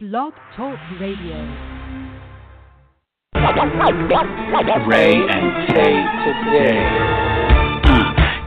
Blog Talk Radio. Rae and Tay today.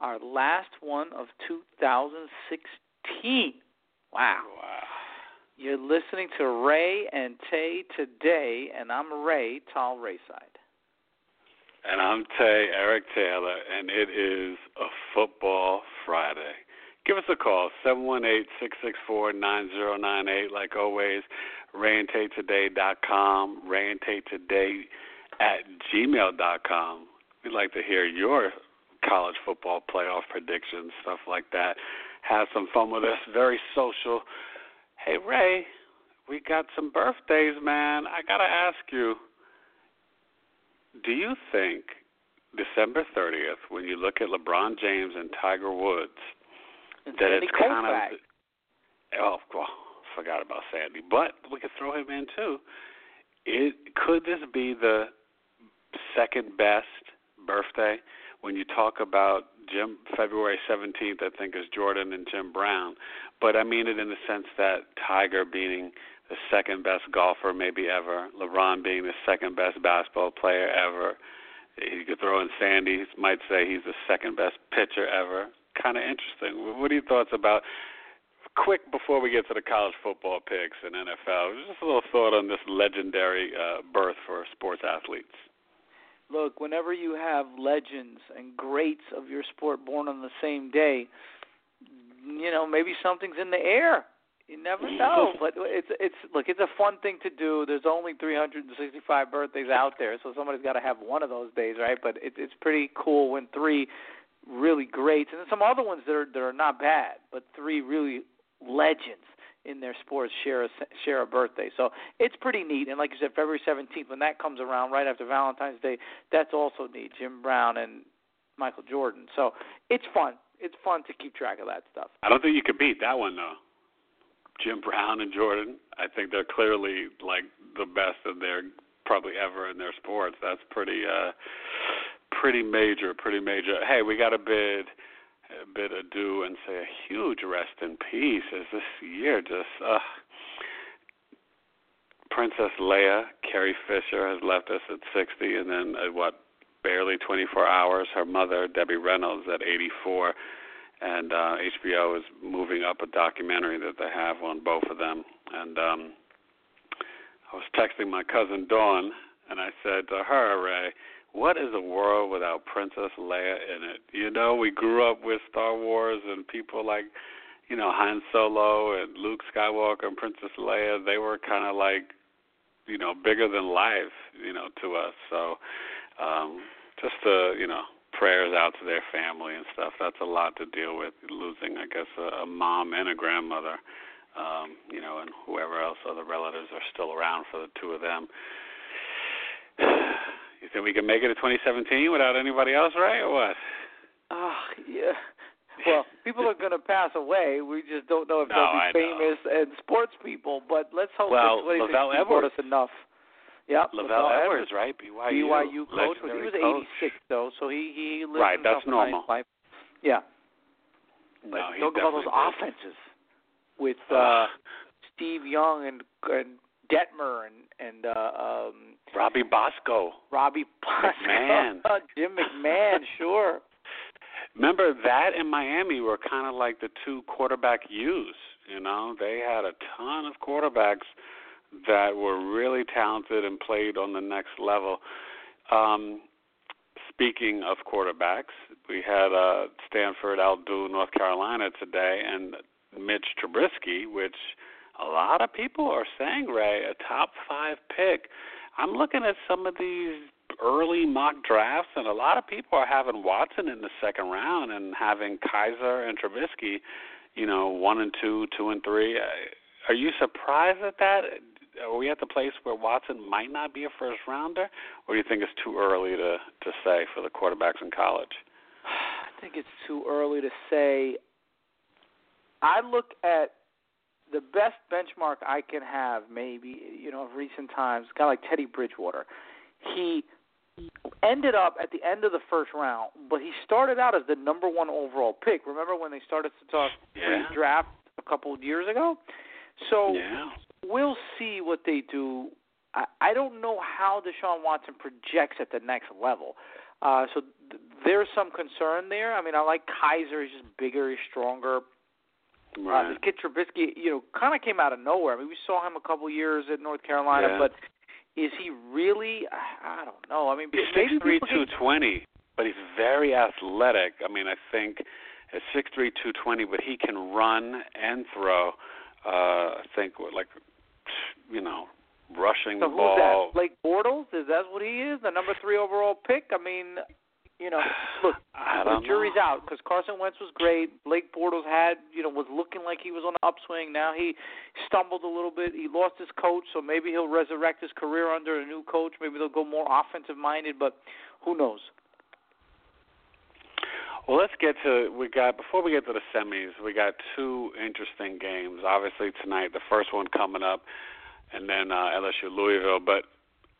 our last one of 2016. Wow. You're listening to Rae and Tay today, and I'm Rae, Tall Rayside. And I'm Tay, Eric Taylor, and it is a football Friday. Give us a call, 718-664-9098, like always, raeandtaytoday.com, raeandtaytoday at gmail.com. We'd like to hear your college football playoff predictions, stuff like that. Have some fun with us. Very social. Hey, Ray, we got some birthdays, man. I got to ask you do you think December 30th, when you look at LeBron James and Tiger Woods, And that it's kind of. Oh, well, forgot about Sandy. But we could throw him in, too. It Could this be the second best birthday when you talk about Jim February 17th I think is Jordan and Jim Brown. But I mean it in the sense that Tiger being the second best golfer maybe ever LeBron being the second best basketball player ever. You could throw in Sandy might say he's the second best pitcher ever. Kind of interesting what are your thoughts about quick before we get to the college football picks and NFL just a little thought on this legendary uh, birth for sports athletes Look, whenever you have legends and greats of your sport born on the same day, you know maybe something's in the air. You never know, but it's it's look, it's a fun thing to do. There's only 365 birthdays out there, so somebody's got to have one of those days, right? But it, it's pretty cool when three really greats, and then some other ones that are that are not bad, but three really legends in their sports share a share a birthday. So it's pretty neat. And like you said, February 17th, when that comes around right after Valentine's Day, that's also neat. Jim Brown and Michael Jordan. So it's fun. It's fun to keep track of that stuff. I don't think you could beat that one though. Jim Brown and Jordan, I think they're clearly like the best of their probably ever in their sports. That's pretty uh pretty major, pretty major. Hey, we got a bid bid adieu and say a huge rest in peace as this year just uh Princess Leia, Carrie Fisher has left us at 60 and then at what barely 24 hours. Her mother Debbie Reynolds at 84 and uh HBO is moving up a documentary that they have on both of them. And um I was texting my cousin Dawn and I said to her, Ray, what is a world without Princess Leia in it? You know, we grew up with Star Wars and people like, you know, Han Solo and Luke Skywalker and Princess Leia, they were kind of like, you know, bigger than life, you know, to us. So, um just uh, you know, prayers out to their family and stuff. That's a lot to deal with losing, I guess, a, a mom and a grandmother. Um, you know, and whoever else other relatives are still around for the two of them. You think we can make it to 2017 without anybody else, right, or what? Ah, yeah. Well, people are going to pass away. We just don't know if No, they'll I be know. famous and sports people. But let's hope Well, that 2016 LaVell brought Edwards. us enough. Yep, LaVell Edwards, right? BYU. BYU coach, he was coach. 86 though, so he he lived Right, that's normal. life. Yeah, but No, talk about those did. offenses with Ugh. uh Steve Young and and Detmer and and uh um Robbie Bosco. Robbie Bosco, McMahon. Jim McMahon, sure. Remember that in Miami were kind of like the two quarterback U's. You know, they had a ton of quarterbacks that were really talented and played on the next level. Um, speaking of quarterbacks, we had uh, Stanford outdo North Carolina today, and Mitch Trubisky, which a lot of people are saying, Ray, a top five pick. I'm looking at some of these early mock drafts, and a lot of people are having Watson in the second round and having Kizer and Trubisky, you know, one and two, two and three. Uh, are you surprised at that? Are we at the place where Watson might not be a first rounder, or do you think it's too early to to say for the quarterbacks in college? I think it's too early to say. I look at the best benchmark I can have, maybe you know, of recent times, a guy like Teddy Bridgewater. He ended up at the end of the first round, but he started out as the number one overall pick. Remember when they started to talk yeah. pre-draft a couple of years ago? So yeah. we'll see what they do. I, I don't know how Deshaun Watson projects at the next level. Uh, so th- there's some concern there. I mean, I like Kizer. He's just bigger, he's stronger. Right. Uh, this kid Trubisky, you know, kind of came out of nowhere. I mean, we saw him a couple years at North Carolina, yeah. but is he really? I don't know. I mean, he's six three two twenty, but he's very athletic. I mean, I think at six three two twenty, but he can run and throw. Uh, I think like you know, rushing so the ball. who's that? Blake Bortles? Is that what he is? The number three overall pick? I mean, you know, look, the jury's know. out because Carson Wentz was great. Blake Bortles had, you know, was looking like he was on an upswing. Now he stumbled a little bit. He lost his coach, so maybe he'll resurrect his career under a new coach. Maybe they'll go more offensive minded, but who knows? Well, let's get to we got before we get to the semis. We got two interesting games. Obviously tonight, the first one coming up, and then uh, LSU Louisville. But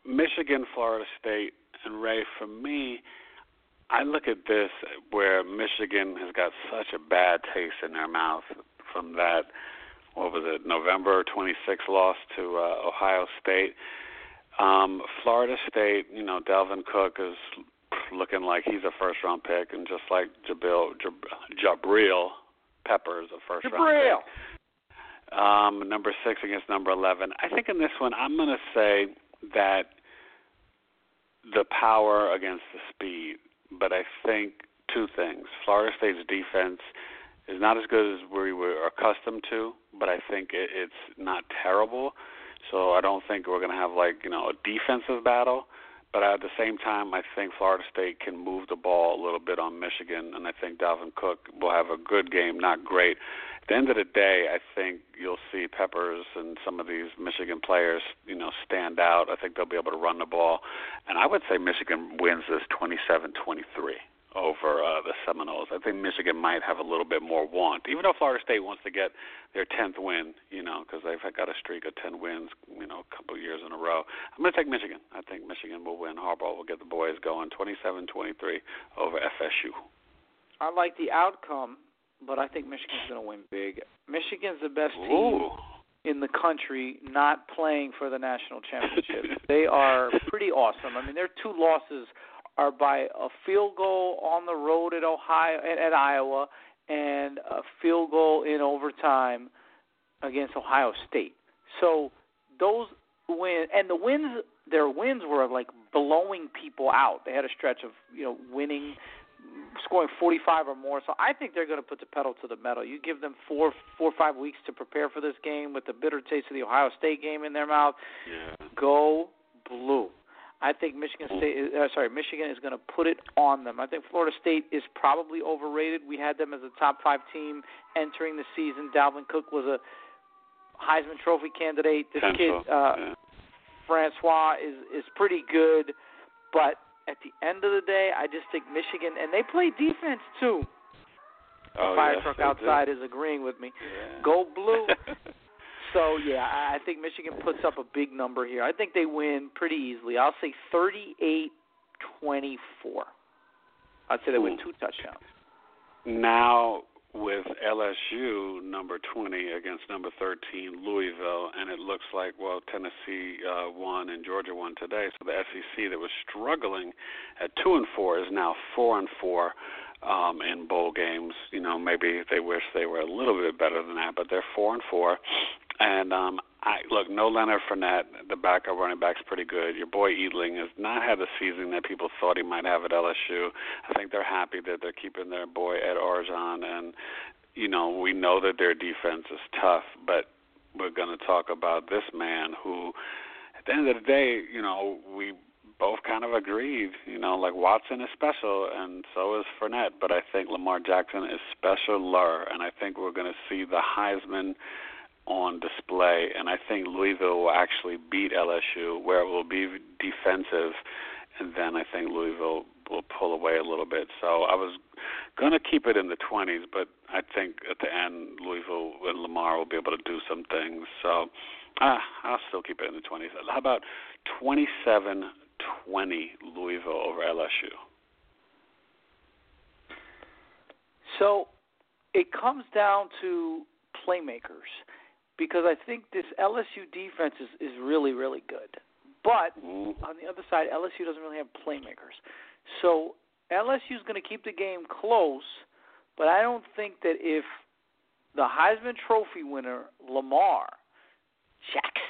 Michigan, Florida State, and Ray. For me, I look at this where Michigan has got such a bad taste in their mouth from that. What was it? November 26th loss to uh, Ohio State. Um, Florida State, you know, Dalvin Cook is looking like he's a first round pick, and just like Jabril, Jab, Jabril Peppers, a first Jabril. round pick. Um, number six against number eleven. I think in this one, I'm going to say that the power against the speed, but I think two things. Florida State's defense is not as good as we were accustomed to, but I think it, it's not terrible. So I don't think we're going to have like you know a defensive battle. But at the same time, I think Florida State can move the ball a little bit on Michigan, and I think Dalvin Cook will have a good game, not great. The end of the day, I think you'll see Peppers and some of these Michigan players, you know, stand out. I think they'll be able to run the ball, and I would say Michigan wins this 27-23 over uh, the Seminoles. I think Michigan might have a little bit more want, even though Florida State wants to get their 10th win, you know, because they've got a streak of 10 wins, you know, a couple of years in a row. I'm going to take Michigan. I think Michigan will win. Harbaugh will get the boys going 27-23 over FSU. I like the outcome, but I think Michigan's going to win big. Michigan's the best team Ooh. in the country not playing for the national championship. they are pretty awesome. I mean, their two losses are by a field goal on the road at Ohio at, at Iowa and a field goal in overtime against Ohio State. So those win and the wins their wins were like blowing people out. They had a stretch of, you know, winning scoring 45 or more. So I think they're going to put the pedal to the metal. You give them four, four or five weeks to prepare for this game with the bitter taste of the Ohio State game in their mouth. Yeah. Go blue. I think Michigan State, uh, sorry, Michigan is going to put it on them. I think Florida State is probably overrated. We had them as a top five team entering the season. Dalvin Cook was a Heisman Trophy candidate. This kid, uh, yeah. Francois, is is pretty good, but at the end of the day, I just think Michigan and they play defense too. Oh, Fire yes, truck they do. outside is agreeing with me. Yeah. Go blue. So yeah, I think Michigan puts up a big number here. I think they win pretty easily. I'll say 38-24. I'd say they win two touchdowns. now with LSU number 20 against number 13 Louisville, and it looks like well Tennessee uh, won and Georgia won today. So the SEC that was struggling at two and four is now four and four um, in bowl games. You know maybe they wish they were a little bit better than that, but they're four and four. And um, I look, no Leonard Fournette, the backup running back's pretty good. Your boy Etling has not had the season that people thought he might have at LSU. I think they're happy that they're keeping their boy Ed Orgeron, and you know we know that their defense is tough, but we're to talk about this man who, at the end of the day, you know we both kind of agreed, you know, like Watson is special and so is Fournette, but I think Lamar Jackson is specialer, and I think we're to see the Heisman on display, and I think Louisville will actually beat LSU, where it will be defensive, and then I think Louisville will pull away a little bit. So I was going to keep it in the 20s, but I think at the end Louisville and Lamar will be able to do some things. So ah, I'll still keep it in the 20s. How about 27-20 Louisville over LSU? So it comes down to playmakers because I think this LSU defense is, is really, really good. But mm-hmm. on the other side, LSU doesn't really have playmakers. So LSU is going to keep the game close, but I don't think that if the Heisman Trophy winner, Lamar Jackson,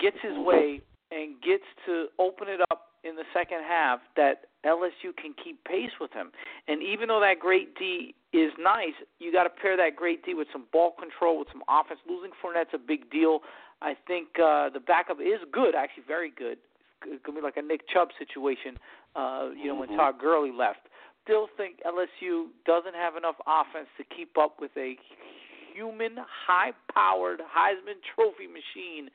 gets his Mm-hmm. way and gets to open it up in the second half, that LSU can keep pace with him. And even though that great D is nice, you got to pair that great D with some ball control, with some offense. Losing Fournette's a big deal. I think uh, the backup is good, actually very good. It's gonna be like a Nick Chubb situation. Uh, you know, when Mhm. Todd Gurley left. Still think LSU doesn't have enough offense to keep up with a human, high-powered Heisman Trophy machine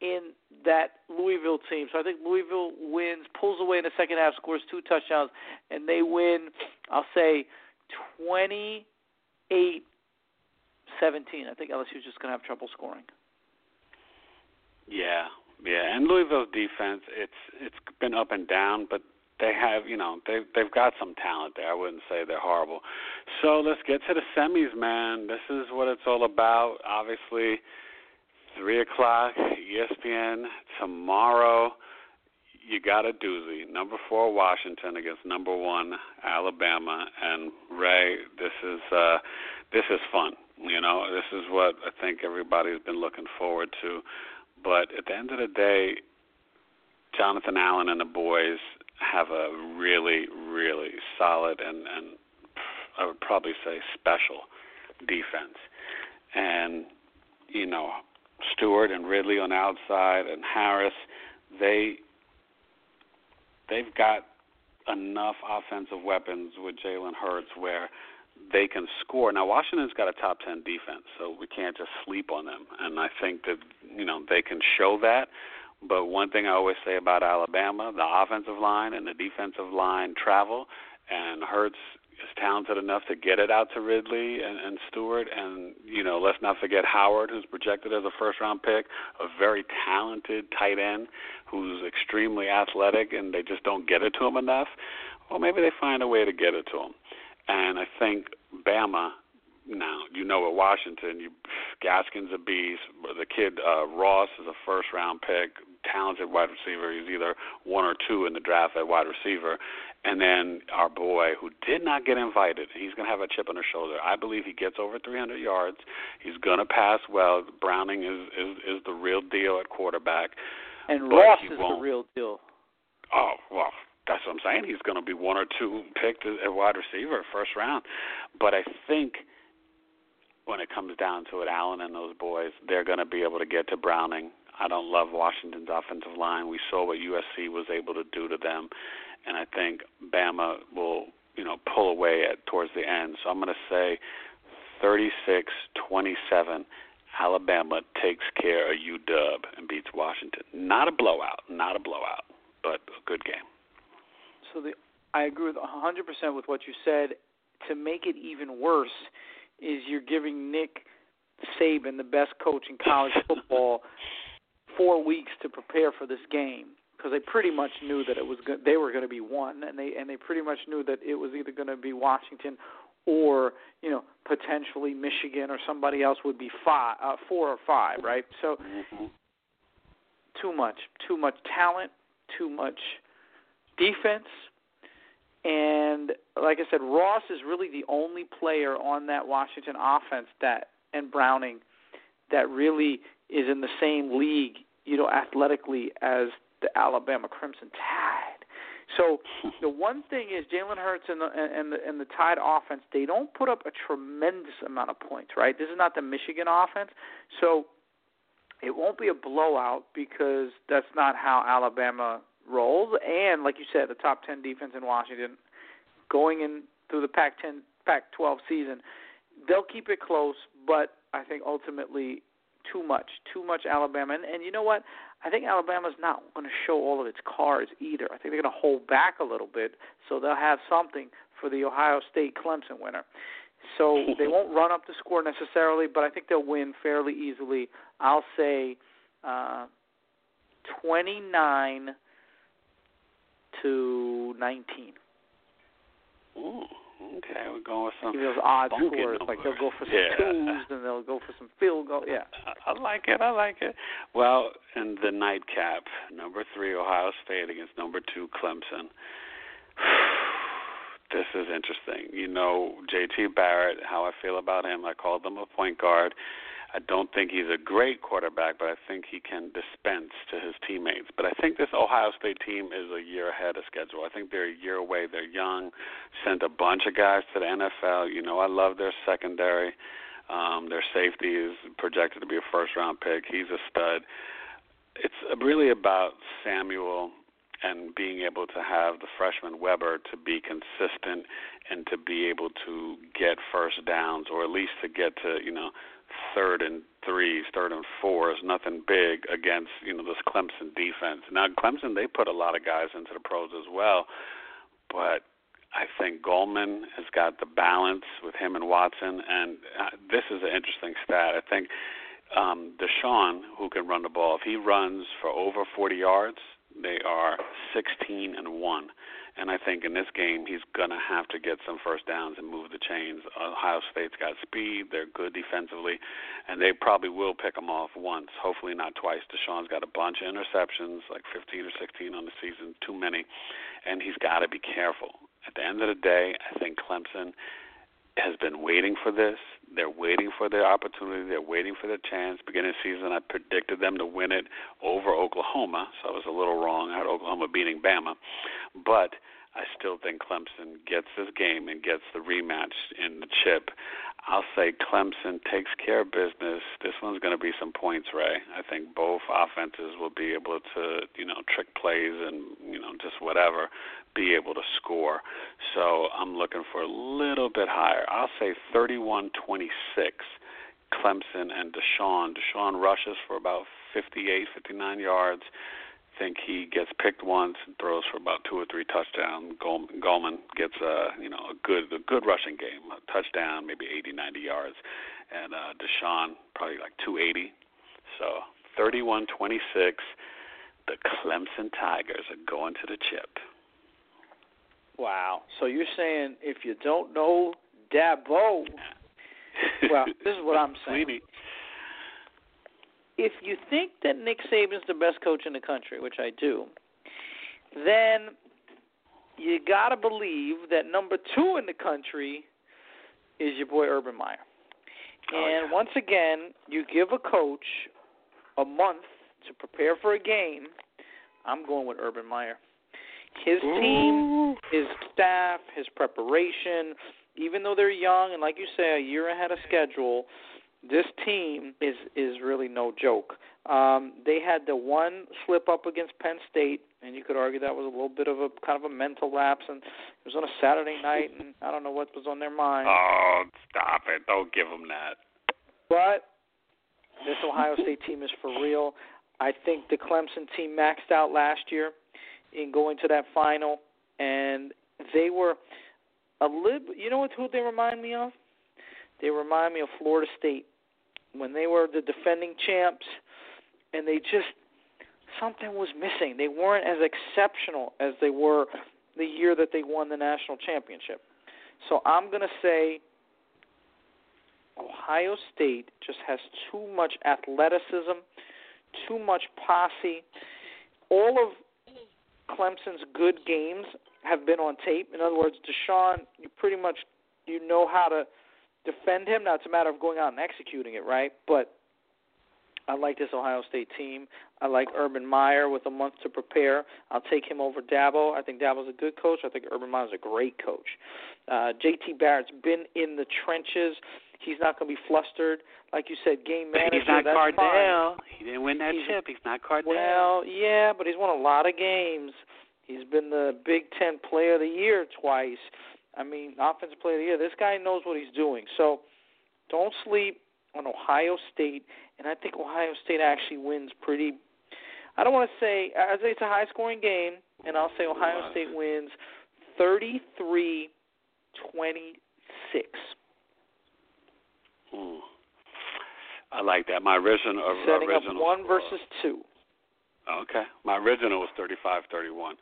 in that Louisville team. So I think Louisville wins, pulls away in the second half, scores two touchdowns, and they win. I'll say 28 17. I think LSU is just going to have trouble scoring. Yeah, yeah, and Louisville's defense it's it's been up and down, but they have you know they they've got some talent there. I wouldn't say they're horrible. So let's get to the semis, man. This is what it's all about. Obviously, three o'clock, ESPN tomorrow. You got a doozy. Number four Washington against number one Alabama, and Ray. This is uh, this is fun. You know, this is what I think everybody's been looking forward to. But at the end of the day, Jonathan Allen and the boys have a really, really solid and, and I would probably say special defense. And, you know, Stewart and Ridley on the outside and Harris, they they've got enough offensive weapons with Jalen Hurts where they can score. Now Washington's got a top ten defense, so we can't just sleep on them. And I think that you know they can show that. But one thing I always say about Alabama, the offensive line and the defensive line travel, and Hurts is talented enough to get it out to Ridley and, and Stewart, and you know let's not forget Howard, who's projected as a first round pick, a very talented tight end who's extremely athletic, and they just don't get it to him enough. Well, maybe they find a way to get it to him. And I think Bama now, you know at Washington, you Gaskin's a beast. The kid uh, Ross is a first round pick, talented wide receiver. He's either one or two in the draft at wide receiver. And then our boy, who did not get invited, he's going to have a chip on his shoulder. I believe he gets over 300 yards. He's going to pass well. Browning is is is the real deal at quarterback. And Ross is won't. the real deal. Oh well, that's what I'm saying. He's going to be one or two picked at wide receiver first round. But I think when it comes down to it, Allen and those boys, they're going to be able to get to Browning. I don't love Washington's offensive line. We saw what USC was able to do to them, and I think Bama will, you know, pull away at towards the end. So I'm going to say 36-27. Alabama takes care of UW and beats Washington. Not a blowout, not a blowout, but a good game. So the I agree with 100% with what you said. To make it even worse, is you're giving Nick Saban, the best coach in college football, four weeks to prepare for this game because they pretty much knew that it was go- they were going to be one, and they and they pretty much knew that it was either going to be Washington or you know potentially Michigan or somebody else would be five, uh, four or five, right? So Mm-hmm. too much, too much talent, too much defense, and like I said, Ross is really the only player on that Washington offense that and Browning that really is in the same league, you know, athletically as the Alabama Crimson Tide. So the one thing is Jalen Hurts and the and the and the Tide offense, they don't put up a tremendous amount of points, right? This is not the Michigan offense. So it won't be a blowout because that's not how Alabama rolls. And like you said, the top 10 defense in Washington going in through the Pac-10 Pac-12 season, they'll keep it close, but I think ultimately too much, too much Alabama. And, and you know what? I think Alabama's not going to show all of its cards either. I think they're going to hold back a little bit, so they'll have something for the Ohio State Clemson winner. So they won't run up the score necessarily, but I think they'll win fairly easily. I'll say uh, 29 to 19. Ooh, okay, we're going with some. Those odd scores, numbers. like they'll go for some yeah. twos and they'll go for some field goal. Yeah. I, I like it. I like it. Well, in the nightcap, number three Ohio State against number two Clemson. this is interesting. You know, JT Barrett, how I feel about him. I called him a point guard. I don't think he's a great quarterback, but I think he can dispense to his teammates. But I think this Ohio State team is a year ahead of schedule. I think they're a year away. They're young, sent a bunch of guys to the NFL. You know, I love their secondary. Um, their safety is projected to be a first round pick. He's a stud. It's really about Samuel and being able to have the freshman Weber to be consistent and to be able to get first downs or at least to get to, you know, third and threes, third and fours, nothing big against, you know, this Clemson defense. Now Clemson they put a lot of guys into the pros as well, but I think Gallman has got the balance with him and Watson and uh, this is an interesting stat. I think um Deshaun who can run the ball, if he runs for over 40 yards, they are 16 and 1. And I think in this game he's going to have to get some first downs and move the chains. Ohio State's got speed, they're good defensively, and they probably will pick them off once, hopefully not twice. Deshaun's got a bunch of interceptions, like 15 or 16 on the season, too many, and he's got to be careful. At the end of the day, I think Clemson has been waiting for this. They're waiting for their opportunity. They're waiting for their chance. Beginning of season, I predicted them to win it over Oklahoma, so I was a little wrong. I had Oklahoma beating Bama, but I still think Clemson gets this game and gets the rematch in the chip. I'll say Clemson takes care of business. This one's going to be some points, Ray. I think both offenses will be able to, you know, trick plays and, you know, just whatever, be able to score. So I'm looking for a little bit higher. I'll say 31 26. Clemson and Deshaun. Deshaun rushes for about 58, 59 yards think he gets picked once and throws for about two or three touchdowns. Gallman gets a you know a good a good rushing game, a touchdown, maybe 80, 90 yards, and uh, Deshaun probably like 280. So 31-26, the Clemson Tigers are going to the chip. Wow. So you're saying if you don't know Dabo, well, this is what I'm saying. Swinney. If you think that Nick Saban's the best coach in the country, which I do, then you got to believe that number two in the country is your boy Urban Meyer. Oh, and yeah. once again, you give a coach a month to prepare for a game. I'm going with Urban Meyer. His team, his staff, his preparation, even though they're young and like you say, a year ahead of schedule, this team is is really no joke. Um, they had the one slip up against Penn State, and you could argue that was a little bit of a kind of a mental lapse, and it was on a Saturday night, and I don't know what was on their mind. Oh, stop it! Don't give him that. But this Ohio State team is for real. I think the Clemson team maxed out last year in going to that final, and they were a little. You know what? Who they remind me of? They remind me of Florida State when they were the defending champs, and they just something was missing. They weren't as exceptional as they were the year that they won the national championship. So I'm going to say Ohio State just has too much athleticism, too much posse. All of Clemson's good games have been on tape. In other words, Deshaun, you pretty much you know how to defend him. Now it's a matter of going out and executing it, right? But I like this Ohio State team. I like Urban Meyer with a month to prepare. I'll take him over Dabo. I think Dabo's a good coach. I think Urban Meyer's a great coach. Uh, JT Barrett's been in the trenches. He's not going to be flustered. Like you said, game But manager. he's not that's Cardale. fine. He didn't win that He's- chip. He's not Cardale. Well, yeah, but he's won a lot of games. He's been the Big Ten Player of the Year twice. I mean, Offensive Player of the Year. This guy knows what he's doing. So don't sleep on Ohio State, and I think Ohio State actually wins pretty. I don't want to say I say it's a high scoring game, and I'll say Ohio State wins thirty three twenty six. Hmm. I like that. My original setting original up one versus two. Okay. My original was thirty-five, thirty-one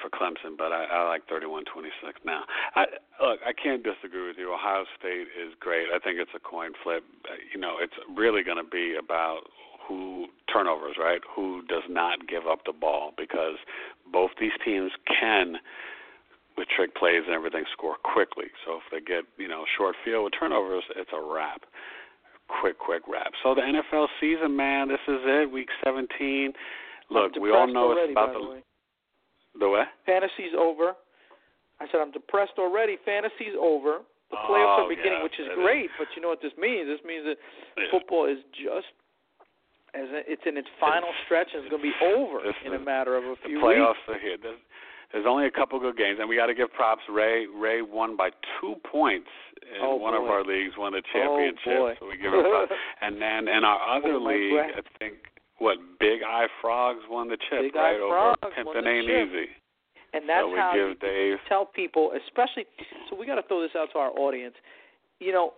for Clemson, but I, I like thirty-one, twenty-six now. I, look, I can't disagree with you. Ohio State is great. I think it's a coin flip. You know, it's really going to be about who turnovers, right? Who does not give up the ball because both these teams can with trick plays and everything score quickly. So if they get, you know, short field with turnovers, it's a wrap. Quick, quick wrap. So the NFL season, man, this is it. Week 17. Look, we all know it's about the the. The what? Fantasy's over. I said I'm depressed already. Fantasy's over. The Oh, playoffs are beginning, yes, which is it is. great. But you know what this means? This means that Yeah. football is just as it's in its final stretch and it's going to be over in a matter of a few The playoffs weeks. are here. There's, there's only a couple good games, and we got to give props. Ray Ray won by two points in Oh, one of our leagues, won the Oh, championship. boy. so we give him props. and then in our other Oh, league. I think what Big Eye Frogs won the chip, Big right? Over Pimpin' the Ain't chip. Easy. And that's so we how give you Dave. tell people, especially. So we got to throw this out to our audience. You know,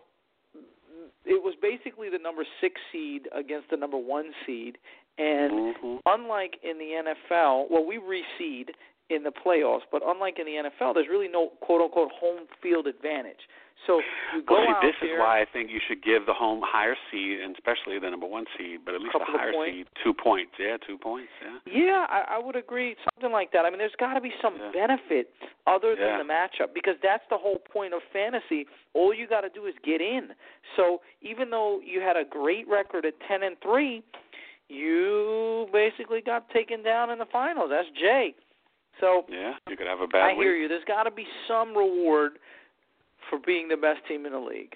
it was basically the number six seed against the number one seed, and Mhm. unlike in the NFL, well, we reseed in the playoffs, but unlike in the NFL, there's really no quote unquote home field advantage. So you go Well, see, out this there. is why I think you should give the home higher seed, and especially the number one seed, but at least the higher seed, two points. Yeah, two points. Yeah. Yeah, I, I would agree. Something like that. I mean, there's got to be some Yeah. benefit other than Yeah. the matchup because that's the whole point of fantasy. All you got to do is get in. So even though you had a great record at ten and three, you basically got taken down in the finals. That's Jay. So Yeah, you could have a bad I week. hear you. There's got to be some reward for being the best team in the league.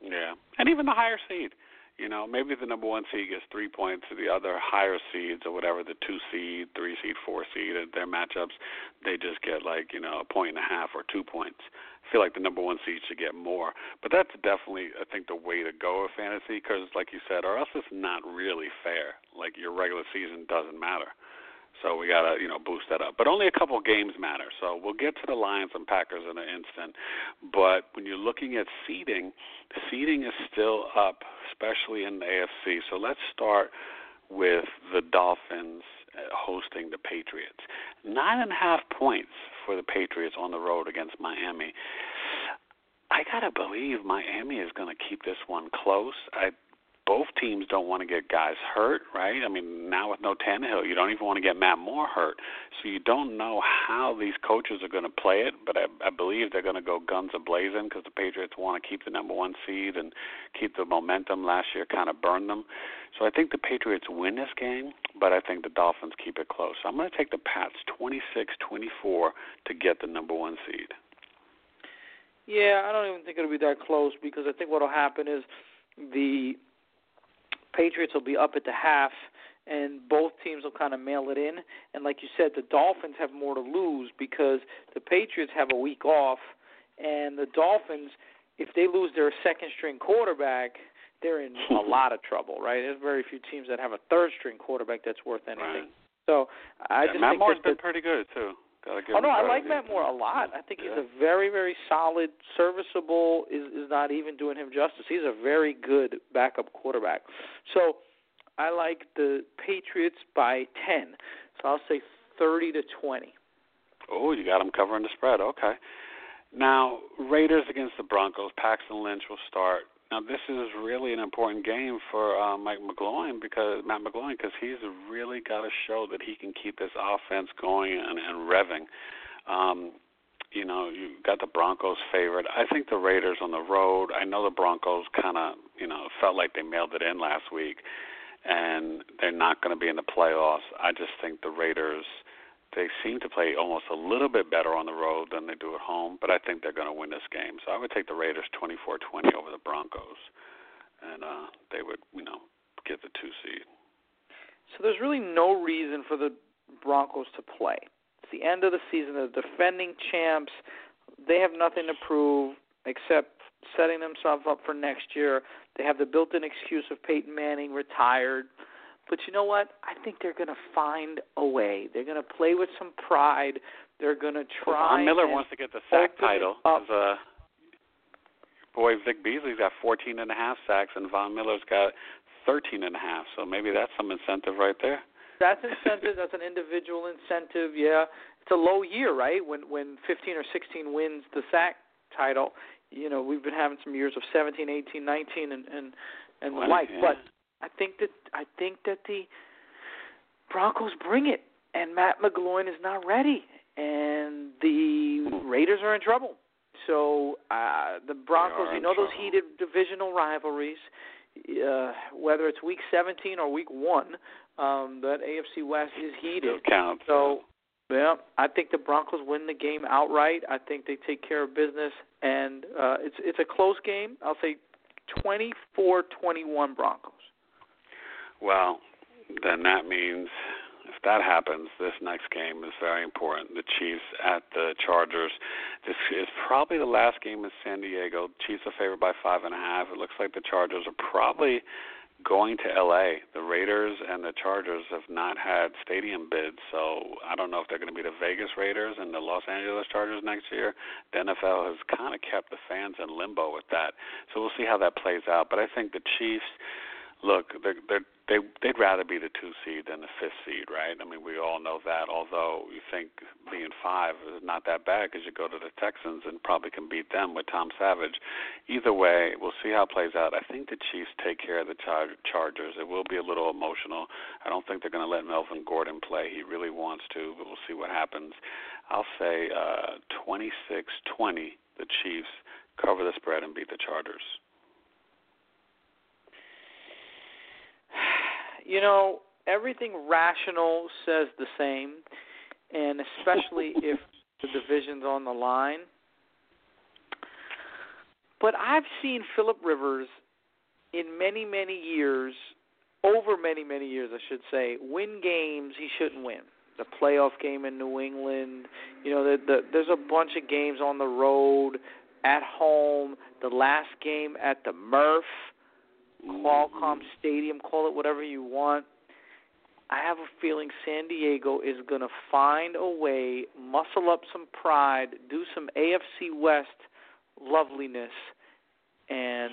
Yeah, and even the higher seed. You know, maybe the number one seed gets three points to the other higher seeds or whatever, the two seed, three seed, four seed, and their matchups, they just get like, you know, a point and a half or two points. I feel like the number one seed should get more. But that's definitely, I think, the way to go with fantasy because, like you said, or else it's not really fair. Like your regular season doesn't matter. So we gotta, you know, boost that up. But only a couple games matter. So we'll get to the Lions and Packers in an instant. But when you're looking at seeding, seeding is still up, especially in the AFC. So let's start with the Dolphins uh, hosting the Patriots. Nine and a half points for the Patriots on the road against Miami. I gotta believe Miami is to keep this one close. I both teams don't want to get guys hurt, right? I mean, now with no Tannehill, you don't even want to get Matt Moore hurt. So you don't know how these coaches are going to play it, but I, I believe they're going to go guns a blazing because the Patriots want to keep the number one seed and keep the momentum last year, kind of burn them. So I think the Patriots win this game, but I think the Dolphins keep it close. So I'm going to take the Pats 26-24 to get the number one seed. Yeah, I don't even think it'll be that close because I think what'll happen is the Patriots will be up at the half and both teams will kind of mail it in. And like you said, the Dolphins have more to lose because the Patriots have a week off and the Dolphins if they lose their second string quarterback, they're in a lot of trouble, right? There's very few teams that have a third string quarterback that's worth anything. Right. So I Yeah, just Matt think Moore's that been pretty good too. Oh no, I like Matt Moore a lot. I think he's a very, very solid, serviceable. Is is not even doing him justice. He's a very good backup quarterback. So I like the Patriots by ten. So I'll say thirty to twenty. Oh, you got them covering the spread. Okay. Now, Raiders against the Broncos. Paxton Lynch will start. Now, this is really an important game for uh, Mike McGloin because Matt McGloin because he's really got to show that he can keep this offense going and, and revving. Um, you know, you got the Broncos favored. I think the Raiders on the road. I know the Broncos kind of, you know, felt like they mailed it in last week, and they're not going to be in the playoffs. I just think the Raiders they seem to play almost a little bit better on the road than they do at home, but I think they're going to win this game. So I would take the Raiders 24-20 over the Broncos, and uh, they would, you know, get the two seed. So there's really no reason for the Broncos to play. It's the end of the season. The defending champs. They have nothing to prove except setting themselves up for next year. They have the built-in excuse of Peyton Manning retired. But you know what? I think they're going to find a way. They're going to play with some pride. They're going to try. Well, Miller wants to get the sack title. As, uh, boy, Vic Beasley's got 14 and a half sacks, and Von Miller's got 13 and a half. So maybe that's some incentive right there. That's incentive. That's an individual incentive. Yeah, it's a low year, right? When when 15 or 16 wins the sack title, you know we've been having some years of 17, 18, 19, and and and the like. yeah. But I think that I think that the Broncos bring it, and Matt McGloin is not ready, and the Raiders are in trouble. So uh the Broncos, you know those heated divisional rivalries. Uh, whether it's week 17 or week one, um, that AFC West is heated. So, yeah, I think the Broncos win the game outright. I think they take care of business, and uh, it's it's a close game. I'll say 24-21 Broncos. Well, then that means if that happens, this next game is very important. The Chiefs at the Chargers. This is probably the last game in San Diego. Chiefs are favored by five and a half. It looks like the Chargers are probably going to LA. The Raiders and the Chargers have not had stadium bids, so I don't know if they're going to be the Vegas Raiders and the Los Angeles Chargers next year. The NFL has kind of kept the fans in limbo with that. So we'll see how that plays out, but I think the Chiefs look, they're, they're, they they'd rather be the two seed than the fifth seed, right? I mean, we all know that. Although you think being five is not that bad because you go to the Texans and probably can beat them with Tom Savage. Either way, we'll see how it plays out. I think the Chiefs take care of the Char- Chargers. It will be a little emotional. I don't think they're going to let Melvin Gordon play. He really wants to, but we'll see what happens. I'll say uh, 26-20. The Chiefs cover the spread and beat the Chargers. You know, everything rational says the same, and especially if the division's on the line. But I've seen Philip Rivers in many, many years, over many, many years, I should say, win games he shouldn't win. The playoff game in New England, you know, the, the, there's a bunch of games on the road, at home, the last game at the Murph. Qualcomm mm-hmm. Stadium, call it whatever you want. I have a feeling San Diego is going to find a way, muscle up some pride, do some AFC West loveliness, and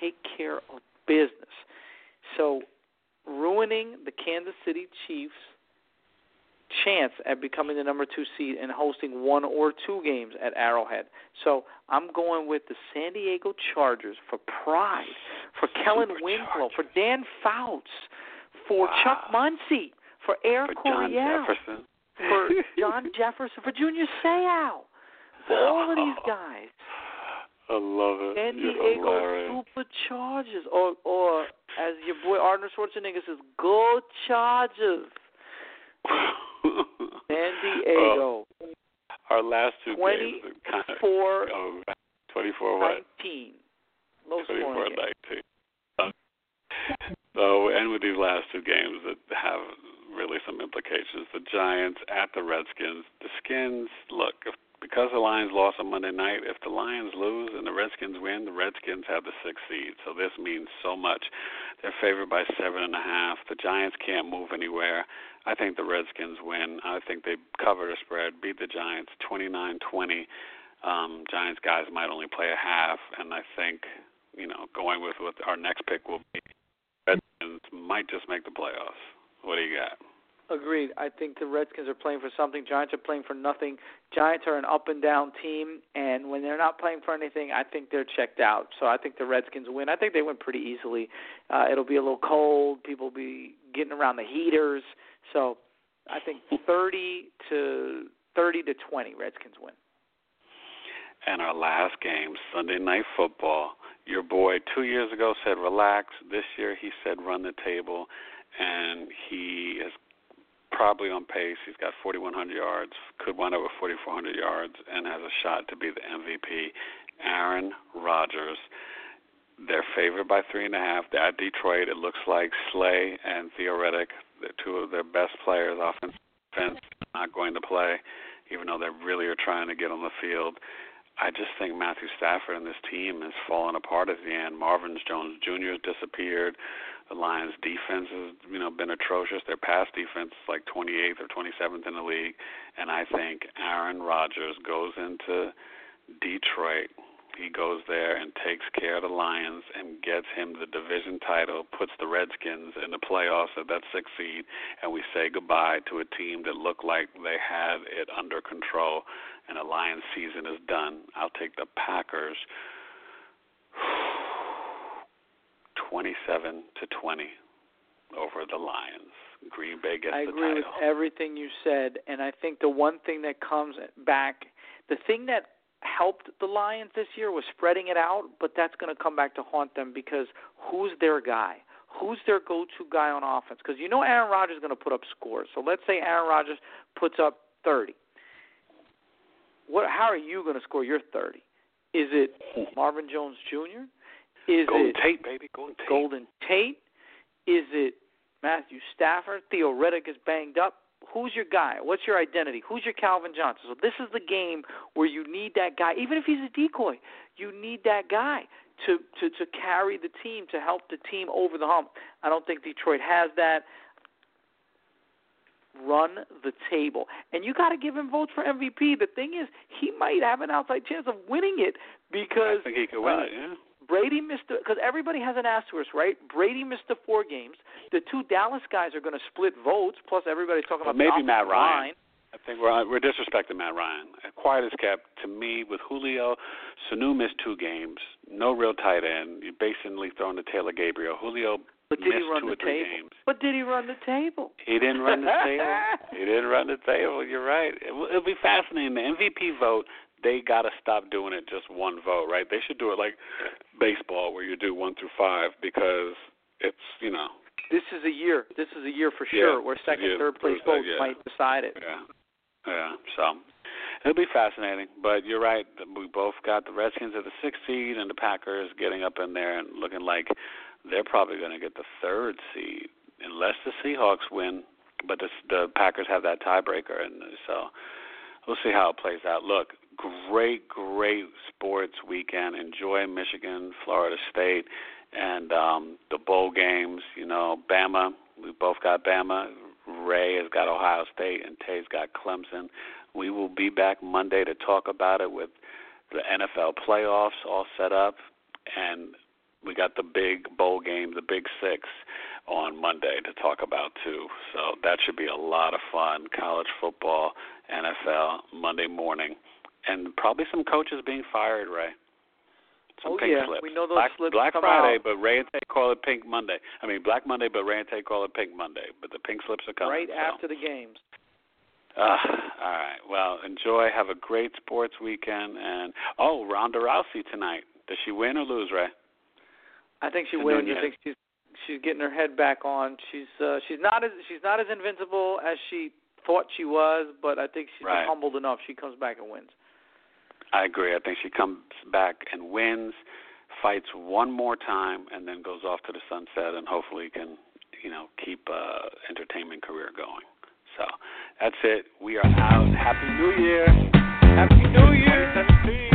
take care of business. So, ruining the Kansas City Chiefs' chance at becoming the number two seed and hosting one or two games at Arrowhead. So I'm going with the San Diego Chargers for pride, for Kellen Winslow, for Dan Fouts, for Wow. Chuck Muncie, for Air For John Jefferson. for John Jefferson, for Junior Seau, for all of these guys. I love it. San Diego. Superchargers, or or as your boy Arnold Schwarzenegger says, "Go Chargers." San Diego, our last two games are kind of twenty-four oh, 24 what? nineteen. Low 24 scoring game. 19. So we end with these last two games that have really some implications. The Giants at the Redskins. The Skins, look, if, because the Lions lost on Monday night, if the Lions lose and the Redskins win, the Redskins have the sixth seed. So this means so much. They're favored by seven and a half. The Giants can't move anywhere. I think the Redskins win. I think they cover the spread, beat the Giants 29 20. Um, Giants guys might only play a half, and I think, you know, going with what our next pick will be, Redskins might just make the playoffs. What do you got? Agreed. I think the Redskins are playing for something. Giants are playing for nothing. Giants are an up and down team, and when they're not playing for anything, I think they're checked out. So I think the Redskins win. I think they win pretty easily. Uh, it'll be a little cold. People will be getting around the heaters. So I think 30 to 30 to 20, Redskins win. And our last game, Sunday Night Football. Your boy two years ago said relax. This year he said run the table, and he is probably on pace. He's got 4,100 yards, could wind up with 4,400 yards, and has a shot to be the MVP. Aaron Rodgers. They're favored by three and a half. They're at Detroit. It looks like Slay and Theo Riddick, the two of their best players, offense, defense, not going to play, even though they really are trying to get on the field. I just think Matthew Stafford and this team has fallen apart at the end. Marvin Jones Jr. has disappeared. The Lions' defense has, you know, been atrocious. Their pass defense is like 28th or 27th in the league, and I think Aaron Rodgers goes into Detroit he goes there and takes care of the Lions and gets him the division title, puts the Redskins in the playoffs at that sixth seed, and we say goodbye to a team that looked like they had it under control, and the Lions season is done. I'll take the Packers 27 to 20 over the Lions. Green Bay gets I the title. I agree with everything you said, and I think the one thing that comes back, the thing that helped the Lions this year was spreading it out, but that's going to come back to haunt them because who's their guy? Who's their go-to guy on offense? Because you know Aaron Rodgers is going to put up scores. So let's say Aaron Rodgers puts up 30. What? How are you going to score your 30? Is it Marvin Jones Jr.? Is Golden it Tate, baby, Golden Tate. Golden Tate? Is it Matthew Stafford? Theo Riddick is banged up who's your guy? What's your identity? Who's your Calvin Johnson? So this is the game where you need that guy, even if he's a decoy. You need that guy to to to carry the team to help the team over the hump. I don't think Detroit has that. Run the table, and you got to give him votes for MVP. The thing is, he might have an outside chance of winning it because I think he could win uh, it. Yeah. Brady missed because everybody has an asterisk, right? Brady missed the four games. The two Dallas guys are going to split votes. Plus, everybody's talking Well, about maybe Matt Ryan. line. I think we're we're disrespecting Matt Ryan. Quiet as kept. To me, with Julio, Sanu missed two games. No real tight end. You're basically throwing to Taylor Gabriel. Julio But did missed he run two the or three table? games. But did he run the table? He didn't run the table. he didn't run the table. You're right. It it'll be fascinating. The MVP vote. They got to stop doing it just one vote, right? They should do it like baseball, where you do one through five, because it's you know This is a year. This is a year for Yeah, sure where second, yeah, third place votes yeah. might decide it. Yeah, yeah. So it'll be fascinating. But you're right. We both got the Redskins at the sixth seed, and the Packers getting up in there and looking like they're probably going to get the third seed unless the Seahawks win. But the, the Packers have that tiebreaker, and so we'll see how it plays out. Look, great, great sports weekend. Enjoy Michigan, Florida State, and um, the bowl games. You know, Bama. We both got Bama. Rae has got Ohio State, and Tay's got Clemson. We will be back Monday to talk about it with the NFL playoffs all set up, and we got the big bowl game, the Big Six, on Monday to talk about too. So that should be a lot of fun. College football, NFL, Monday morning, and probably some coaches being fired. Rae. Some Oh, pink yeah. slips. We know those Black, slips Black Friday, out. but Rae and Tay call it Pink Monday. I mean Black Monday, but Rae and Tay call it Pink Monday. But the pink slips are coming. right so. after the games. Uh, all right. Well, enjoy. Have a great sports weekend. And oh, Ronda Rousey tonight. Does she win or lose, Rae? I think she To wins. Nunes. I think she's she's getting her head back on. She's uh, she's not as she's not as invincible as she thought she was, but I think she's Right. humbled enough. She comes back and wins. I agree. I think she comes back and wins, fights one more time, and then goes off to the sunset, and hopefully can, you know, keep uh, entertainment career going. So that's it. We are out. Happy New Year. Happy New Year. 2017.